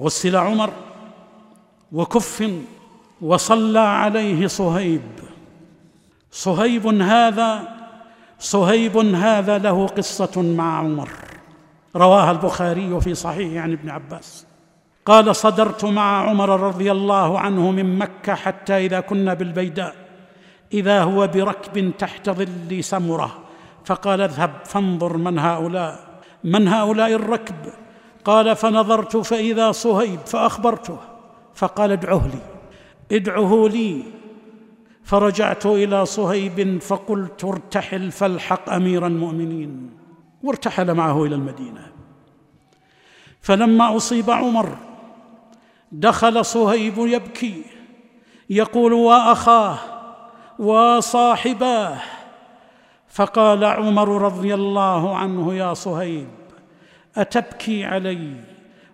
غسل عمر وكف وصلى عليه صهيب. صهيب هذا صهيب هذا له قصة مع عمر. رواها البخاري في صحيح عن ابن عباس. قال صدرت مع عمر رضي الله عنه من مكة حتى إذا كنا بالبيداء إذا هو بركب تحت ظل سمرة فقال اذهب فانظر من هؤلاء من هؤلاء الركب؟ قال فنظرت فإذا صهيب فأخبرته فقال ادعه لي. ادعه لي. فرجعت إلى صهيب فقلت ارتحل فالحق أمير المؤمنين. وارتحل معه إلى المدينة. فلما أصيب عمر دخل صهيب يبكي يقول واخاه وصاحباه فقال عمر رضي الله عنه يا صهيب أتبكي علي؟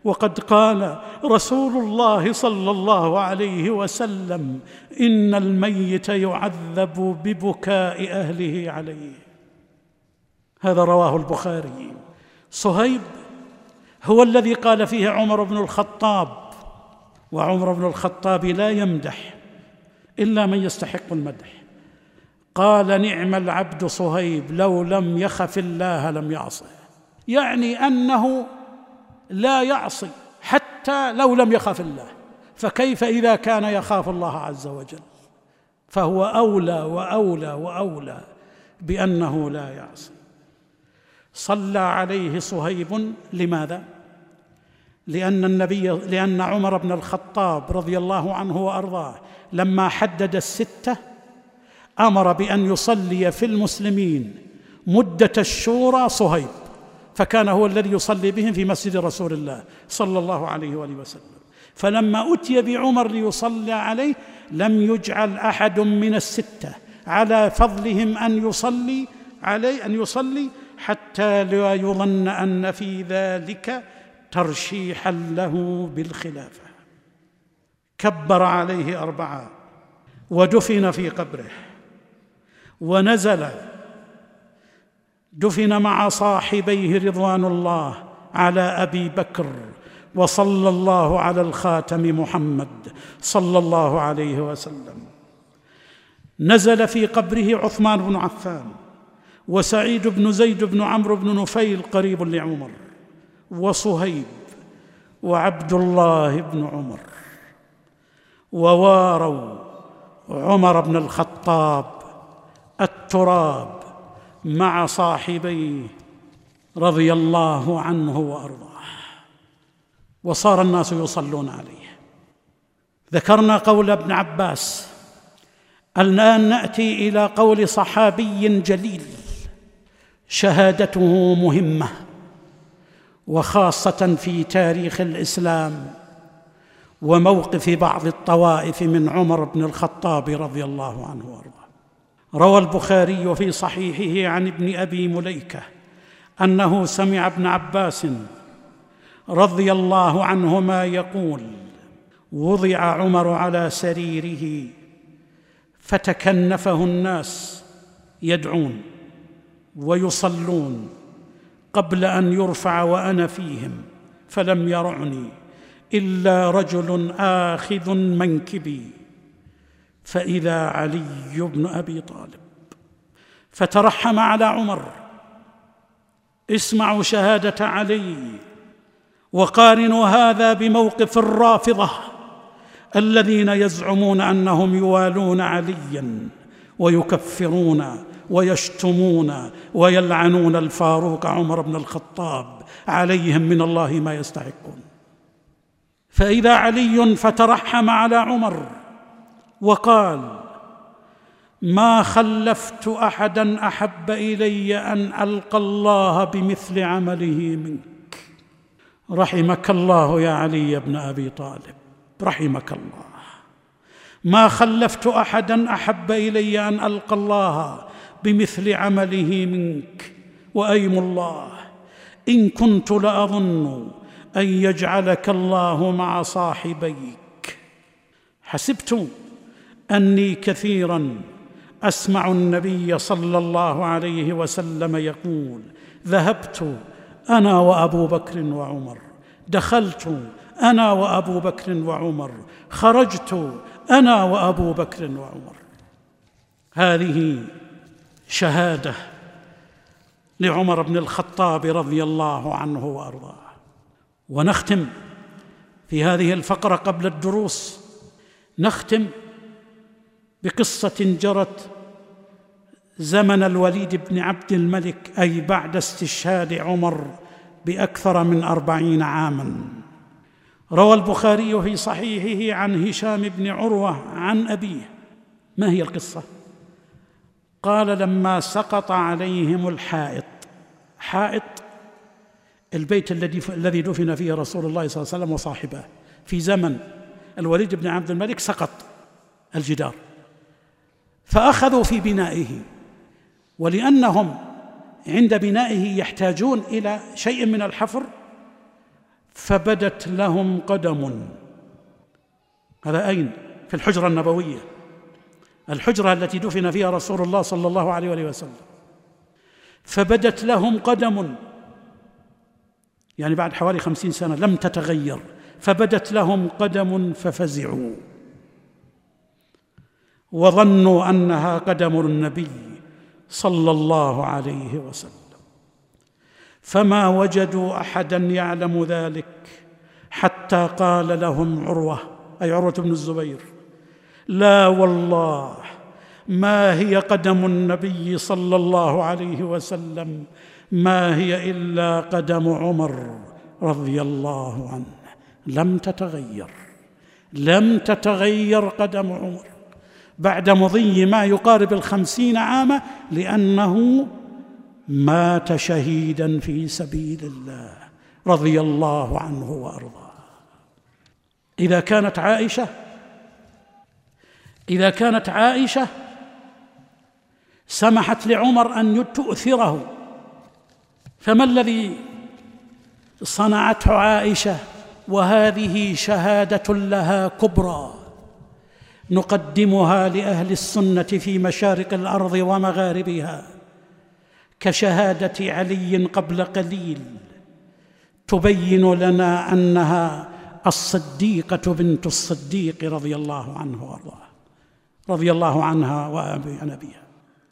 وقد قال رسول الله صلى الله عليه وسلم إن الميت يعذب ببكاء أهله عليه. هذا رواه البخاري. صهيب هو الذي قال فيه عمر بن الخطاب وعمر بن الخطاب لا يمدح إلا من يستحق المدح. قال نعم العبد صهيب لو لم يخف الله لم يعصه. يعني أنه لا يعصي حتى لو لم يخاف الله. فكيف إذا كان يخاف الله عز وجل؟ فهو أولى وأولى وأولى بأنه لا يعصي. صلى عليه صهيب لماذا؟ لأن النبي لأن عمر بن الخطاب رضي الله عنه وأرضاه لما حدد الستة أمر بأن يصلي في المسلمين مدة الشورى صهيب. فكان هو الذي يصلي بهم في مسجد رسول الله صلى الله عليه وآله وسلم. فلما أتي بعمر ليصلى عليه لم يجعل أحد من الستة على فضلهم أن يصلي عليه أن يصلي حتى لا يظن أن في ذلك ترشيحا له بالخلافة. كبر عليه أربعة ودفن في قبره ونزل دفن مع صاحبيه رضوان الله على أبي بكر وصلى الله على الخاتم محمد صلى الله عليه وسلم. نزل في قبره عثمان بن عفان وسعيد بن زيد بن عمرو بن نفيل قريب لعمر وصهيب وعبد الله بن عمر وواروا عمر بن الخطاب التراب مع صاحبيه رضي الله عنه وأرضاه. وصار الناس يصلون عليه. ذكرنا قول ابن عباس الآن نأتي إلى قول صحابي جليل شهادته مهمة وخاصة في تاريخ الإسلام وموقف بعض الطوائف من عمر بن الخطاب رضي الله عنه وأرضاه. روى البخاري في صحيحه عن ابن أبي مليكة أنه سمع ابن عباس رضي الله عنهما يقول وضع عمر على سريره فتكنفه الناس يدعون ويصلون قبل أن يرفع وأنا فيهم فلم يرعني إلا رجل آخذ منكبي. فاذا علي بن أبي طالب فترحم على عمر اسمعوا شهادة علي وقارنوا هذا بموقف الرافضة الذين يزعمون أنهم يوالون عليا ويكفرون ويشتمون ويلعنون الفاروق عمر بن الخطاب عليهم من الله ما يستحقون. فإذا علي فترحم على عمر وقال ما خلفت أحدا أحب إلي أن ألقى الله بمثل عمله منك. رحمك الله يا علي بن أبي طالب. رحمك الله. ما خلفت أحدا أحب إلي أن ألقى الله بمثل عمله منك. وأيم الله إن كنت لأظن أن يجعلك الله مع صاحبيك. حسبت أني كثيرا أسمع النبي صلى الله عليه وسلم يقول ذهبت أنا وأبو بكر وعمر دخلت أنا وأبو بكر وعمر خرجت أنا وأبو بكر وعمر. هذه شهادة لعمر بن الخطاب رضي الله عنه وأرضاه. ونختم في هذه الفقرة قبل الدروس نختم بقصة جرت زمن الوليد بن عبد الملك أي بعد استشهاد عمر بأكثر من أربعين عاما. روى البخاري في صحيحه عن هشام بن عروة عن أبيه. ما هي القصة؟ قال لما سقط عليهم الحائط. حائط البيت الذي الذي دفن فيه رسول الله صلى الله عليه وسلم وصاحبه. في زمن الوليد بن عبد الملك سقط الجدار. فأخذوا في بنائه ولأنهم عند بنائه يحتاجون إلى شيء من الحفر فبدت لهم قدم. هذا أين؟ في الحجرة النبوية. الحجرة التي دفن فيها رسول الله صلى الله عليه وسلم. فبدت لهم قدم. يعني بعد حوالي خمسين سنة لم تتغير. فبدت لهم قدم ففزعوا. وظنوا أنها قدم النبي صلى الله عليه وسلم. فما وجدوا أحدا يعلم ذلك حتى قال لهم عروة أي عروة بن الزبير لا والله ما هي قدم النبي صلى الله عليه وسلم ما هي إلا قدم عمر رضي الله عنه. لم تتغير لم تتغير قدم عمر. بعد مضي ما يقارب الخمسين عاما لأنه مات شهيدا في سبيل الله رضي الله عنه وأرضاه. إذا كانت عائشة إذا كانت عائشة سمحت لعمر أن تؤثره فما الذي صنعته عائشة وهذه شهادة لها كبرى؟ نقدمها لأهل السنة في مشارق الأرض ومغاربها. كشهادة علي قبل قليل تبين لنا أنها الصديقة بنت الصديق رضي الله عنه وأرضاه رضي الله عنها وابي عن ابيها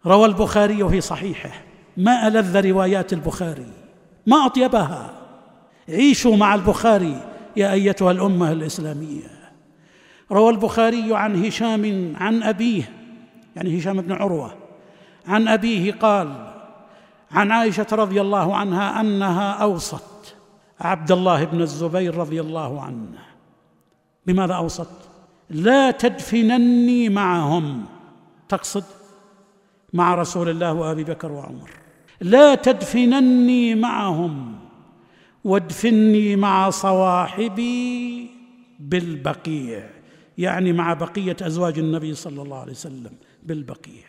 روى البخاري في صحيحه ما ألذ روايات البخاري؟ ما أطيبها؟ عيشوا مع البخاري يا أيتها الأمة الإسلامية. روى البخاري عن هشام عن أبيه يعني هشام بن عروة عن أبيه قال عن عائشة رضي الله عنها أنها أوصت عبد الله بن الزبير رضي الله عنه. بماذا أوصت؟ لا تدفنني معهم. تقصد مع رسول الله وأبي بكر وعمر. لا تدفنني معهم وادفني مع صواحبي بالبقيع. يعني مع بقية أزواج النبي صلى الله عليه وسلم بالبقيع.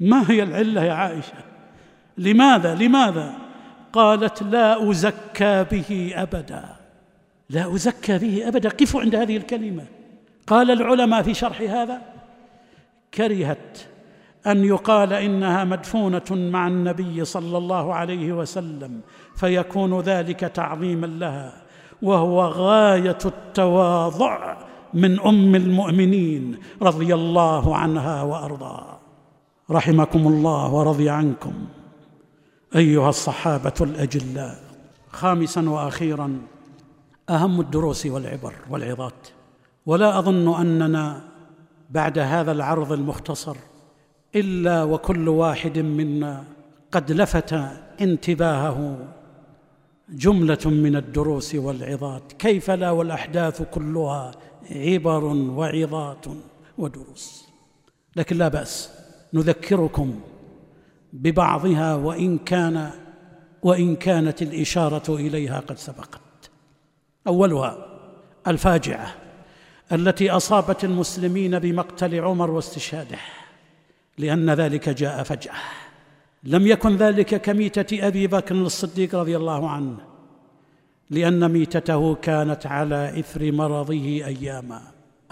ما هي العلة يا عائشة؟ لماذا؟ لماذا؟ قالت لا أزكى به أبدا. لا أزكى به أبدا. قفوا عند هذه الكلمة. قال العلماء في شرح هذا كرهت أن يقال إنها مدفونة مع النبي صلى الله عليه وسلم فيكون ذلك تعظيما لها وهو غاية التواضع من أم المؤمنين رضي الله عنها وارضاها رحمكم الله ورضي عنكم. أيها الصحابة الأجلاء. خامسا وأخيرا. أهم الدروس والعبر والعظات. ولا أظن أننا بعد هذا العرض المختصر إلا وكل واحد منا قد لفت انتباهه. جملة من الدروس والعظات. كيف لا والأحداث كلها عبر وعظات ودروس. لكن لا بأس نذكركم ببعضها وإن كان وإن كانت الإشارة إليها قد سبقت. أولها الفاجعة التي أصابت المسلمين بمقتل عمر واستشهاده لأن ذلك جاء فجأة. لم يكن ذلك كميتة أبي بكر الصديق رضي الله عنه. لأن ميتته كانت على إثر مرضه أياما.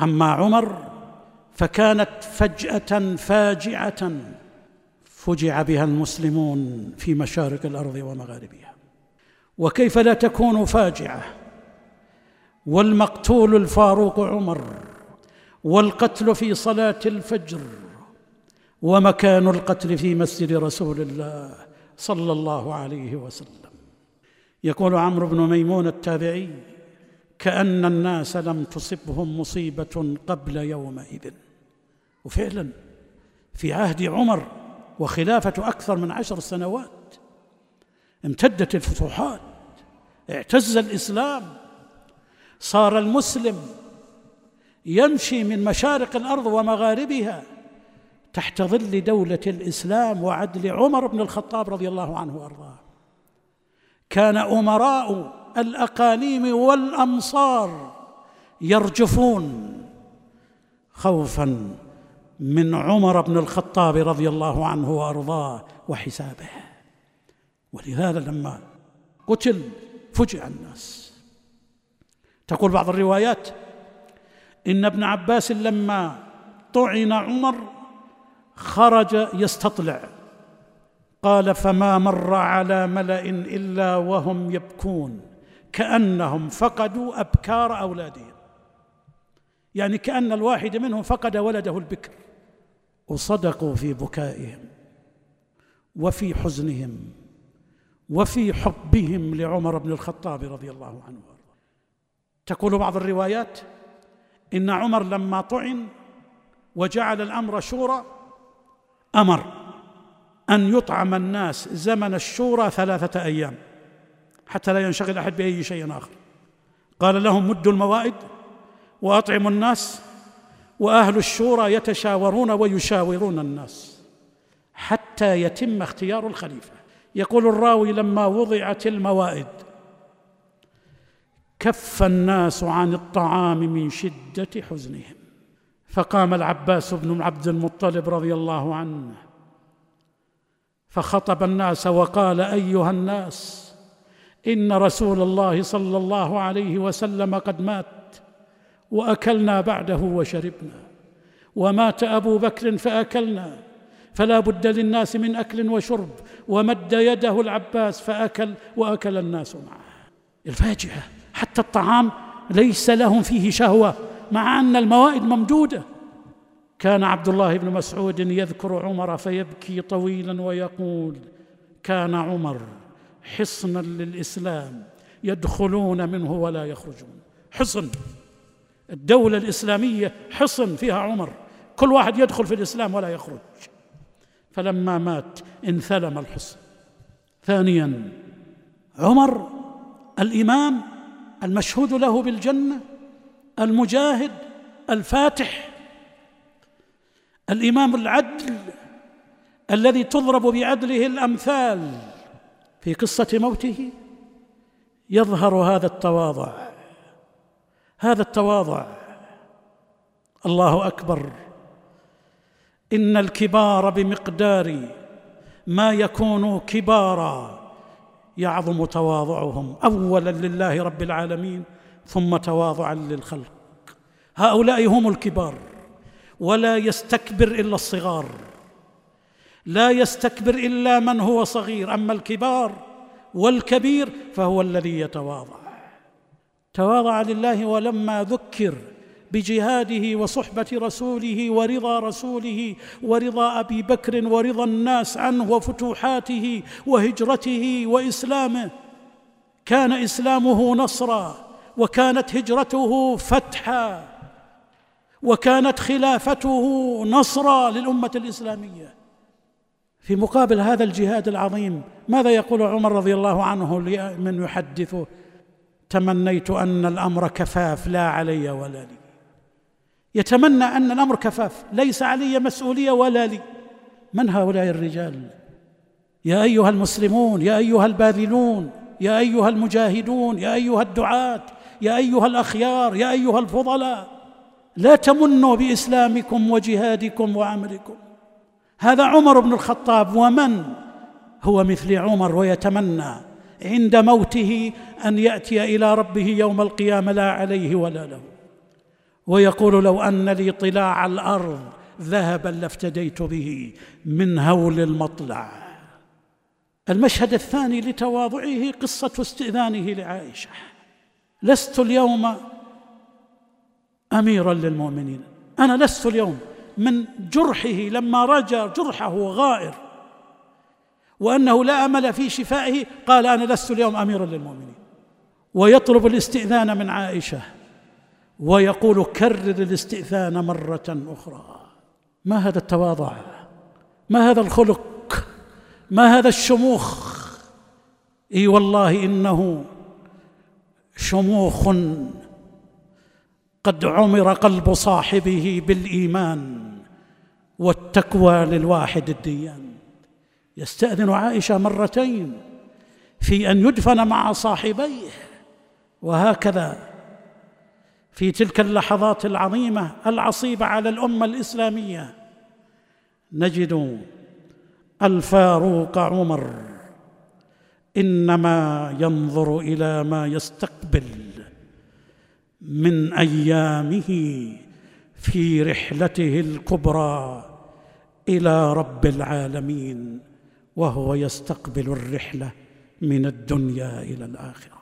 أما عمر فكانت فجأة فاجعة فجع بها المسلمون في مشارق الأرض ومغاربها. وكيف لا تكون فاجعة؟ والمقتول الفاروق عمر والقتل في صلاة الفجر ومكان القتل في مسجد رسول الله صلى الله عليه وسلم. يقول عمرو بن ميمون التابعي كأن الناس لم تصبهم مصيبة قبل يومئذ. وفعلا في عهد عمر وخلافة أكثر من عشر سنوات امتدت الفتوحات اعتز الإسلام صار المسلم يمشي من مشارق الأرض ومغاربها تحت ظل دولة الإسلام وعدل عمر بن الخطاب رضي الله عنه وأرضاه. كان أمراء الأقاليم والأمصار يرجفون خوفا من عمر بن الخطاب رضي الله عنه وأرضاه وحسابه. ولهذا لما قتل فجع الناس. تقول بعض الروايات إن ابن عباس لما طعن عمر خرج يستطلع. قال فما مر على ملأ إلا وهم يبكون كأنهم فقدوا أبكار أولادهم. يعني كأن الواحد منهم فقد ولده البكر وصدقوا في بكائهم وفي حزنهم وفي حبهم لعمر بن الخطاب رضي الله عنه تقول بعض الروايات إن عمر لما طعن وجعل الأمر شورى أمر. أن يطعم الناس زمن الشورى ثلاثة أيام حتى لا ينشغل أحد بأي شيء آخر. قال لهم مدوا الموائد وأطعموا الناس وأهل الشورى يتشاورون ويشاورون الناس حتى يتم اختيار الخليفة. يقول الراوي لما وضعت الموائد كف الناس عن الطعام من شدة حزنهم. فقام العباس بن عبد المطلب رضي الله عنه فخطب الناس وقال أيها الناس إن رسول الله صلى الله عليه وسلم قد مات وأكلنا بعده وشربنا ومات أبو بكر فأكلنا فلا بد للناس من أكل وشرب ومد يده العباس فأكل وأكل الناس معه. الفاجعة حتى الطعام ليس لهم فيه شهوة مع أن الموائد ممدودة. كان عبد الله بن مسعود يذكر عمر فيبكي طويلا ويقول كان عمر حصنا للإسلام يدخلون منه ولا يخرجون. حصن. الدولة الإسلامية حصن فيها عمر. كل واحد يدخل في الإسلام ولا يخرج. فلما مات انثلم الحصن. ثانيا عمر الإمام المشهود له بالجنة المجاهد الفاتح الإمام العدل الذي تضرب بعدله الأمثال في قصة موته يظهر هذا التواضع. هذا التواضع. الله أكبر. إن الكبار بمقدار ما يكونوا كبارا يعظم تواضعهم. اولا لله رب العالمين ثم تواضعا للخلق. هؤلاء هم الكبار. ولا يستكبر إلا الصغار لا يستكبر إلا من هو صغير أما الكبار والكبير فهو الذي يتواضع. تواضع لله ولما ذكر بجهاده وصحبة رسوله ورضا رسوله ورضا أبي بكر ورضا الناس عنه وفتوحاته وهجرته وإسلامه. كان إسلامه نصرا وكانت هجرته فتحا. وكانت خلافته نصرا للأمة الإسلامية. في مقابل هذا الجهاد العظيم ماذا يقول عمر رضي الله عنه لمن يحدثه تمنيت أن الأمر كفاف لا علي ولا لي. يتمنى أن الأمر كفاف ليس علي مسؤولية ولا لي. من هؤلاء الرجال؟ يا أيها المسلمون يا أيها الباذلون يا أيها المجاهدون يا أيها الدعاة يا أيها الأخيار يا أيها الفضلاء. لا تمنوا بإسلامكم وجهادكم وعملكم. هذا عمر بن الخطاب ومن هو مثل عمر ويتمنى عند موته أن يأتي إلى ربه يوم القيامة لا عليه ولا له. ويقول لو أن لي طلاع الأرض ذهبا لافتديت به من هول المطلع. المشهد الثاني لتواضعه قصة استئذانه لعائشة. لست اليوم أميرا للمؤمنين. أنا لست اليوم من جرحه لما رجى جرحه غائر. وأنه لا أمل في شفائه قال أنا لست اليوم أميرا للمؤمنين. ويطلب الاستئذان من عائشة. ويقول كرر الاستئذان مرة أخرى. ما هذا التواضع؟ ما هذا الخلق؟ ما هذا الشموخ؟ إي والله إنه شموخ قد عمر قلب صاحبه بالإيمان والتقوى للواحد الديان. يستأذن عائشة مرتين في أن يدفن مع صاحبيه وهكذا. في تلك اللحظات العظيمة العصيبة على الأمة الإسلامية نجد الفاروق عمر إنما ينظر إلى ما يستقبل من أيامه في رحلته الكبرى إلى رب العالمين وهو يستقبل الرحلة من الدنيا إلى الآخرة.